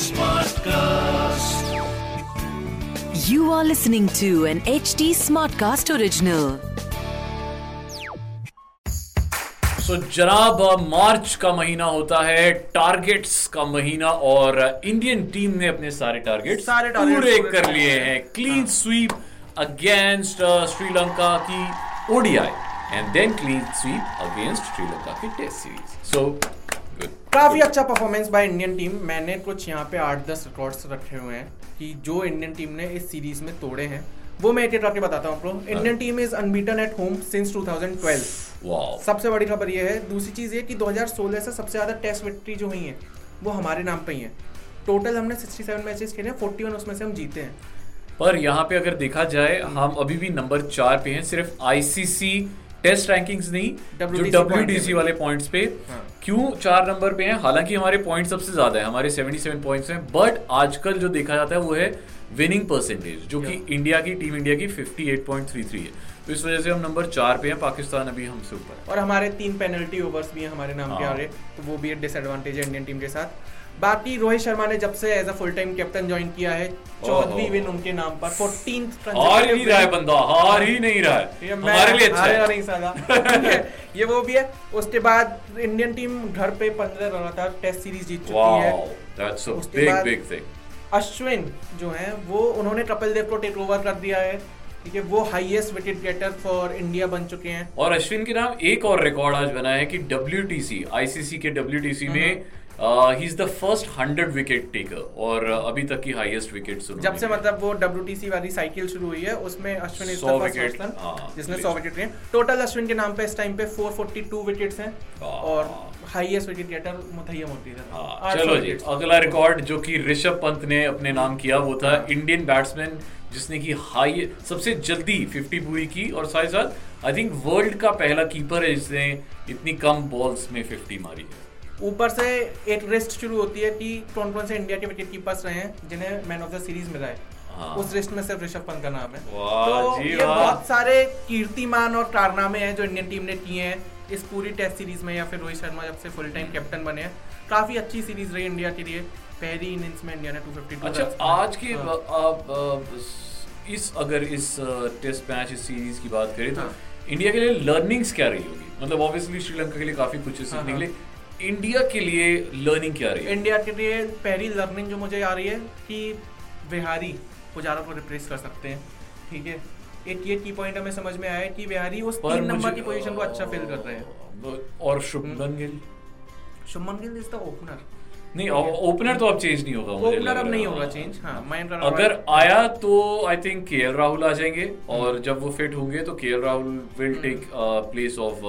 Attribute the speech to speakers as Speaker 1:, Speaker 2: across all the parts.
Speaker 1: Smartcast.
Speaker 2: You are listening to an HD Smartcast original.
Speaker 3: So so, जनाब मार्च का महीना होता है टारगेट्स का महीना और इंडियन टीम ने अपने सारे टारगेट
Speaker 4: सारे
Speaker 3: पूरे कर लिए हैं क्लीन स्वीप अगेंस्ट श्रीलंका की ODI and then clean sweep against Sri Lanka की टेस्ट सीरीज़ सो
Speaker 4: काफ़ी अच्छा परफॉर्मेंस बाय इंडियन टीम मैंने कुछ यहाँ पे आठ दस रिकॉर्ड्स रखे हुए हैं कि जो इंडियन टीम ने इस सीरीज़ में तोड़े हैं। वो मैं एक एक करके बताता हूँ आपको Indian team is unbeaten at home since 2012
Speaker 3: wow
Speaker 4: सबसे बड़ी खबर ये है। दूसरी चीज़ ये कि 2016 से सबसे ज़्यादा टेस्ट विक्ट्री जो हुई है वो हमारे नाम पे ही है। टोटल हमने 67 मैचेस खेले हैं 41 उसमें से हम जीते हैं।
Speaker 3: पर यहाँ पे अगर देखा जाए हम अभी भी नंबर चार पे हैं सिर्फ़ आईसीसी टेस्ट रैंकिंग्स नहीं
Speaker 4: WTC
Speaker 3: जो डब्ल्यू। वाले पॉइंट्स पे
Speaker 4: हाँ।
Speaker 3: क्यों चार नंबर पे हैं? हालाँकि हमारे पॉइंट सबसे ज़्यादा है हमारे 77 पॉइंट्स हैं बट आजकल जो देखा जाता है वो है विनिंग परसेंटेज जो कि इंडिया की टीम इंडिया की 58.33 है। तो इस वजह से हम नंबर चार पे हैं पाकिस्तान अभी हमसे ऊपर
Speaker 4: और हमारे तीन पेनल्टी ओवर्स भी हैं हमारे नाम के
Speaker 3: आ
Speaker 4: रहे तो वो भी एक डिसएडवांटेज है इंडियन टीम के साथ। बाकी रोहित शर्मा ने जब से as a full time captain join किया है चौदहवीं विन उनके नाम पर फोर्टीन
Speaker 3: हार ही नहीं रहा है बंदा हार ही नहीं रहा है। हमारे लिए अच्छा है।
Speaker 4: नहीं साला। ये वो भी है। उसके बाद इंडियन टीम घर पे पंद्रह लगातार टेस्ट सीरीज़ जीत चुकी है।
Speaker 3: That's a big big thing
Speaker 4: Ashwin जो है वो उन्होंने कपिल देव को टेक ओवर कर दिया है। ठीक है वो highest wicket getter for India बन चुके हैं।
Speaker 3: और अश्विन के नाम एक और रिकॉर्ड आज बना है कि डब्ल्यू आईसीसी के डब्ल्यूटीसी में he is the first hundred wicket taker और uh, अभी तक की हाईएस्ट विकेट
Speaker 4: जब से मतलब वो डब्ल्यूटीसी वाली साइकिल शुरू हुई है उसमें Ashwin is
Speaker 3: 100
Speaker 4: the first
Speaker 3: wicket,
Speaker 4: person
Speaker 3: हाँ,
Speaker 4: जिसने. 100 विकेट लिए। टोटल अश्विन के नाम पे इस टाइम पे 442 विकेट्स हैं
Speaker 3: वाह।
Speaker 4: और हाईएस्ट विकेट गेटर मुथैया है।
Speaker 3: हाँ, चलो जी अगला रिकॉर्ड जो कि ऋषभ पंत ने अपने नाम किया वो था इंडियन बैट्समैन जिसने की हाई सबसे जल्दी 50 पूरी की और साथ ही साथ आई थिंक वर्ल्ड का पहला कीपर है जिसने इतनी कम बॉल्स में 50 मारी है।
Speaker 4: ऊपर से एक लिस्ट शुरू होती है कि कौन कौन से इंडिया के विकेट कीपर्स रहे हैं जिन्हें मैन ऑफ़ द सीरीज़ मिला है
Speaker 3: हाँ।
Speaker 4: उस लिस्ट में सिर्फ़ ऋषभ पंत का नाम है तो ये बहुत सारे कीर्तिमान और कारनामे हैं जो इंडियन टीम ने किए हैं इस पूरी टेस्ट सीरीज़ में या फिर रोहित शर्मा जब से फुल टाइम कैप्टन बने हैं काफ़ी अच्छी सीरीज़ रही इंडिया के लिए पहली इनिंग्स में इंडिया ने 252
Speaker 3: अच्छा आज की
Speaker 4: हाँ।
Speaker 3: आप इस अगर इस टेस्ट मैच इस सीरीज़ की बात करें तो
Speaker 4: हाँ।
Speaker 3: इंडिया के लिए लर्निंग्स क्या रही होगी मतलब ऑब्वियसली श्रीलंका के लिए काफ़ी कुछ है
Speaker 4: हाँ,
Speaker 3: सीखने
Speaker 4: हाँ।
Speaker 3: के लिए इंडिया के लिए लर्निंग क्या रही है?
Speaker 4: इंडिया के लिए पहली लर्निंग जो मुझे आ रही है कि बिहारी पुजारा को रिप्लेस कर सकते हैं ठीक है? एक ये की पॉइंट हमें समझ में आया कि बिहारी उस तीन नंबर की पोजीशन को अच्छा फिल कर रहे हैं।
Speaker 3: और Shubman Gill?
Speaker 4: Shubman Gill is the opener
Speaker 3: नहीं ओपनर तो अब चेंज नहीं होगा
Speaker 4: ओपनर अब नहीं होगा चेंज हाँ
Speaker 3: अगर आया तो आई थिंक के राहुल आ जाएँगे और जब वो फिट होंगे तो K Rahul will take place of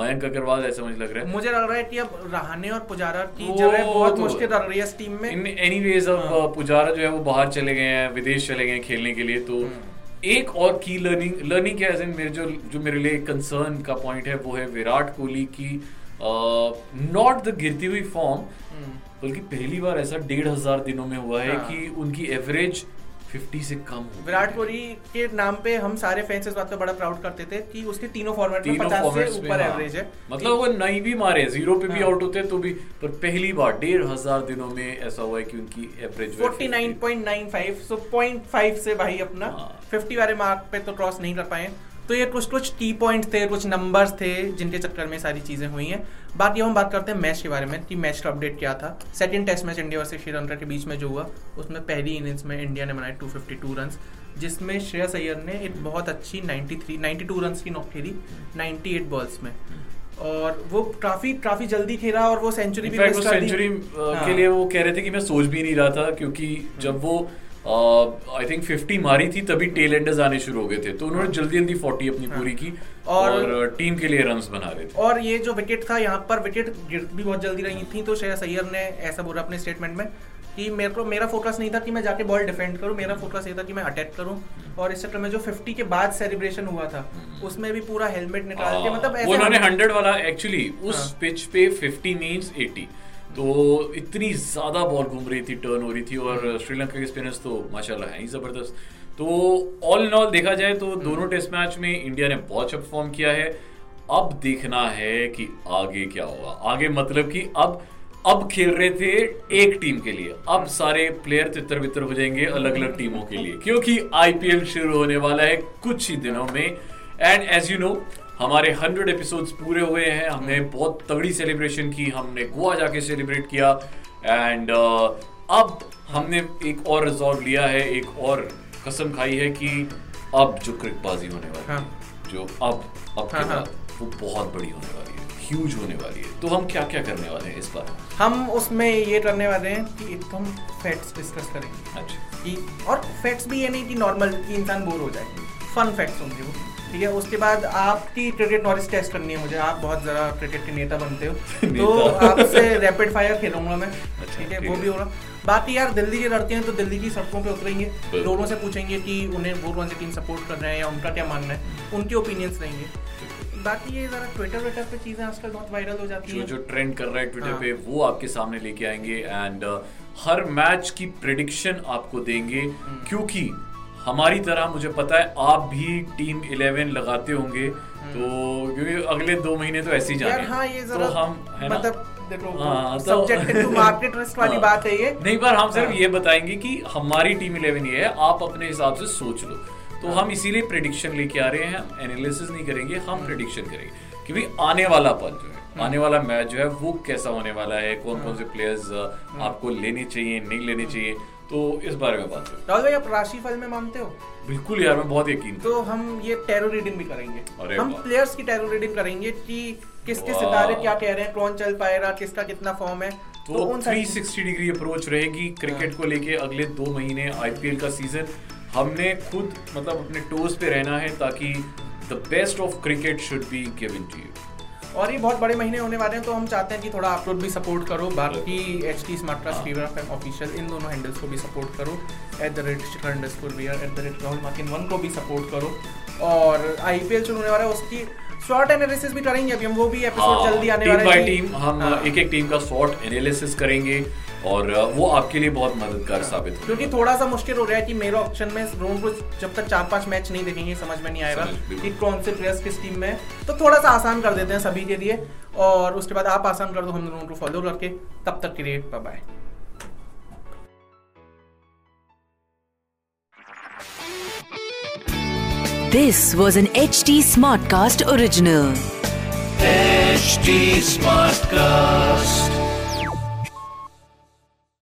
Speaker 3: Mayank Agarwal ऐसा मुझे लग रहा है।
Speaker 4: मुझे लग रहा है कि अब रहाने और पुजारा की
Speaker 3: वो
Speaker 4: जगह बहुत
Speaker 3: तो-
Speaker 4: मुश्किल लग रही है इस टीम में।
Speaker 3: इन एनीवेज अब
Speaker 4: हाँ।
Speaker 3: पुजारा जो है वो बाहर चले गए हैं विदेश चले गए हैं खेलने के लिए तो
Speaker 4: हम्म।
Speaker 3: एक और की लर्निंग लर्निंग क्या है मेरे जो जो मेरे लिए कंसर्न का पॉइंट है वो है विराट कोहली की नॉट द गिरती हुई फॉर्म। बल्कि पहली बार ऐसा डेढ़ हज़ार दिनों में हुआ है
Speaker 4: हाँ।
Speaker 3: कि उनकी एवरेज 50 से कम
Speaker 4: विराट कोहली के नाम पे हम सारे फैंस इस बात पे बड़ा प्राउड करते थे कि उसके तीनों फॉर्मेट में 50 से ऊपर
Speaker 3: हाँ।
Speaker 4: एवरेज है
Speaker 3: मतलब वो नहीं भी मारे ज़ीरो पे भी
Speaker 4: हाँ।
Speaker 3: आउट होते तो भी पर पहली बार डेढ़ हज़ार दिनों में ऐसा हुआ है कि उनकी एवरेज
Speaker 4: 49.95 सो 0.5 से भाई अपना
Speaker 3: हाँ।
Speaker 4: 50 वाले मार्क पे तो क्रॉस नहीं कर पाए तो ये कुछ कुछ की पॉइंट थे कुछ नंबर्स थे जिनके चक्कर में सारी चीज़ें हुई हैं बाकी हम बात करते हैं मैच के बारे में कि मैच का अपडेट क्या था second test match India versus Sri Lanka के बीच में जो हुआ उसमें पहली इनिंग्स में इंडिया ने बनाए 252 रन्स जिसमें श्रेयस अय्यर ने एक बहुत अच्छी 93 92 रन्स की नॉक खेली 98 बॉल्स में और वो काफ़ी काफ़ी जल्दी खेला और वो सेंचुरी भी।
Speaker 3: सेंचुरी
Speaker 4: हाँ।
Speaker 3: के लिए वो कह रहे थे कि मैं सोच भी नहीं रहा था क्योंकि जब वो आई थिंक 50 मारी थी तभी टेल एंडर्स आने शुरू हो गए थे। तो उन्होंने जल्दी जल्दी 40 अपनी
Speaker 4: हाँ।
Speaker 3: पूरी की
Speaker 4: और-
Speaker 3: और टीम के लिए रन्स बना रहे थे।
Speaker 4: और ये जो विकेट था यहाँ पर विकेट गिर भी बहुत जल्दी रही थी तो श्रेयस अय्यर ने ऐसा बोला अपने स्टेटमेंट में कि मेरे को मेरा फोकस नहीं था कि मैं जाके बॉल डिफेंड करूँ मेरा फोकस ये था कि मैं अटैक करूँ। और इस चक्कर में जो 50 के बाद सेलिब्रेशन हुआ था उसमें भी पूरा हेलमेट निकाल के मतलब
Speaker 3: वो उन्होंने 100 वाला एक्चुअली उस
Speaker 4: हाँ।
Speaker 3: पिच पे 50 मींस 80 तो इतनी ज़्यादा बॉल घूम रही थी टर्न हो रही थी और श्रीलंका के स्पिनर्स तो माशाल्लाह है ही ज़बरदस्त। तो ऑल इन ऑल देखा जाए तो दोनों टेस्ट मैच में इंडिया ने बहुत अच्छा परफॉर्म किया है। अब देखना है कि आगे क्या होगा। आगे मतलब कि अब अब खेल रहे थे एक टीम के लिए। अब सारे प्लेयर तितर बितर हो जाएँगे अलग अलग टीमों के लिए। क्योंकि आईपीएल शुरू होने वाला है कुछ ही दिनों में। एंड एज यू नो हमारे हंड्रेड एपिसोड्स पूरे हुए हैं। हमने बहुत तगड़ी सेलिब्रेशन की हमने गोवा जाके सेलिब्रेट किया। एंड uh, अब हमने एक और रिजॉल्व लिया है एक और कसम खाई है कि अब जो क्रिकबाजी होने वाली है
Speaker 4: हाँ।
Speaker 3: जो अब अब
Speaker 4: हाँ, हाँ।
Speaker 3: वो बहुत बड़ी होने वाली है ह्यूज होने वाली है। तो हम क्या क्या करने वाले हैं इस बार?
Speaker 4: हम उसमें ये करने वाले हैं कि एक हम फैक्ट्स डिस्कस करेंगे।
Speaker 3: अच्छा।
Speaker 4: कि और फैक्ट्स भी ये नहीं कि नॉर्मल कि इंसान बोर हो जाए फन फैक्ट्स होंगे वो। ठीक है उसके बाद आपकी क्रिकेट नॉलेज टेस्ट करनी है मुझे। आप बहुत ज़रा क्रिकेट के नेता बनते हो। तो आपसे रैपिड फायर खेलूँगा मैं।
Speaker 3: अच्छा,
Speaker 4: ठीक है वो भी होगा। बाकी यार दिल्ली के लड़के हैं तो दिल्ली की सड़कों पे उतरेंगे। लोगों से पूछेंगे कि उन्हें वो कौन सी टीम सपोर्ट कर रहे हैं या उनका क्या मानना है। उनके ओपिनियंस लेंगे बाकी ये ज़रा ट्विटर वेटर पे चीज़ें आजकल बहुत वायरल हो जाती हैं।
Speaker 3: जो ट्रेंड कर रहा है ट्विटर। पे वो आपके सामने लेके आएँगे। एंड हर मैच की प्रिडिक्शन आपको देंगे।
Speaker 4: हम्म।
Speaker 3: क्योंकि हमारी तरह मुझे पता है आप भी टीम 11 लगाते होंगे तो क्योंकि अगले दो महीने तो ऐसे ही जाने
Speaker 4: हम्म।
Speaker 3: हैं।
Speaker 4: हाँ ये
Speaker 3: तो हम है ना
Speaker 4: मतलब
Speaker 3: हाँ, तो- हाँ।
Speaker 4: है
Speaker 3: नहीं पर हम सिर्फ़
Speaker 4: हाँ।
Speaker 3: ये बताएँगे कि हमारी टीम 11 ये है आप अपने हिसाब से सोच लो तो
Speaker 4: हाँ।
Speaker 3: हम इसीलिए प्रिडिक्शन लेके आ रहे हैं एनालिसिस नहीं करेंगे
Speaker 4: हाँ।
Speaker 3: हम प्रिडिक्शन करेंगे क्योंकि आने वाला पल जो है आने वाला मैच जो है वो कैसा होने वाला है कौन
Speaker 4: हाँ।
Speaker 3: कौन से प्लेयर्स आपको लेने चाहिए नहीं लेने चाहिए तो इस बारे में बात करें।
Speaker 4: राहुल भाई आप राशिफल में मानते हो?
Speaker 3: बिल्कुल यार मैं बहुत यकीन
Speaker 4: तो हम ये टैरो रीडिंग भी करेंगे। हम प्लेयर्स की टैरो रीडिंग करेंगे कि किसके सितारे क्या कह रहे हैं कौन चल पाएगा किसका कितना फॉर्म है।
Speaker 3: तो
Speaker 4: सारी-
Speaker 3: 360 डिग्री अप्रोच रहेगी क्रिकेट
Speaker 4: हाँ।
Speaker 3: को लेके अगले दो महीने आईपीएल का सीज़न हमने खुद मतलब अपने टोज पे रहना है ताकि the best of cricket should be given to you
Speaker 4: और ये बहुत बड़े महीने होने वाले हैं तो हम चाहते हैं कि थोड़ा आप लोग भी सपोर्ट करो। बाकी एच टी स्मार्ट
Speaker 3: हाँ।
Speaker 4: फीवर एफ़ ऑफिशियल इन दोनों हैंडल्स को भी सपोर्ट करो। At the rate Shikhar underscore VR at the rate Rahul मार्किन one को भी सपोर्ट करो। और आई पी एल शुरू होने वाला है उसकी शॉर्ट एनालिसिस भी करेंगे अभी हम वो भी एपिसोड जल्दी आने वाले हैं।
Speaker 3: टीम हम
Speaker 4: हाँ।
Speaker 3: एक एक टीम का शॉर्ट एनालिसिस करेंगे। और वो आपके लिए बहुत मददगार साबित होगा।
Speaker 4: क्योंकि थोड़ा सा मुश्किल हो रहा है कि मेरे ऑप्शन में रोम को जब तक चार पाँच मैच नहीं देखेंगे समझ में नहीं आएगा कि कौन से प्लेयर्स किस टीम में है। तो थोड़ा सा आसान कर देते हैं सभी के लिए और उसके बाद आप आसान कर दो हम दोनों को फॉलो करके। तब तक के लिए bye bye
Speaker 2: This was an HT Smartcast original.
Speaker 1: HD Smartcast.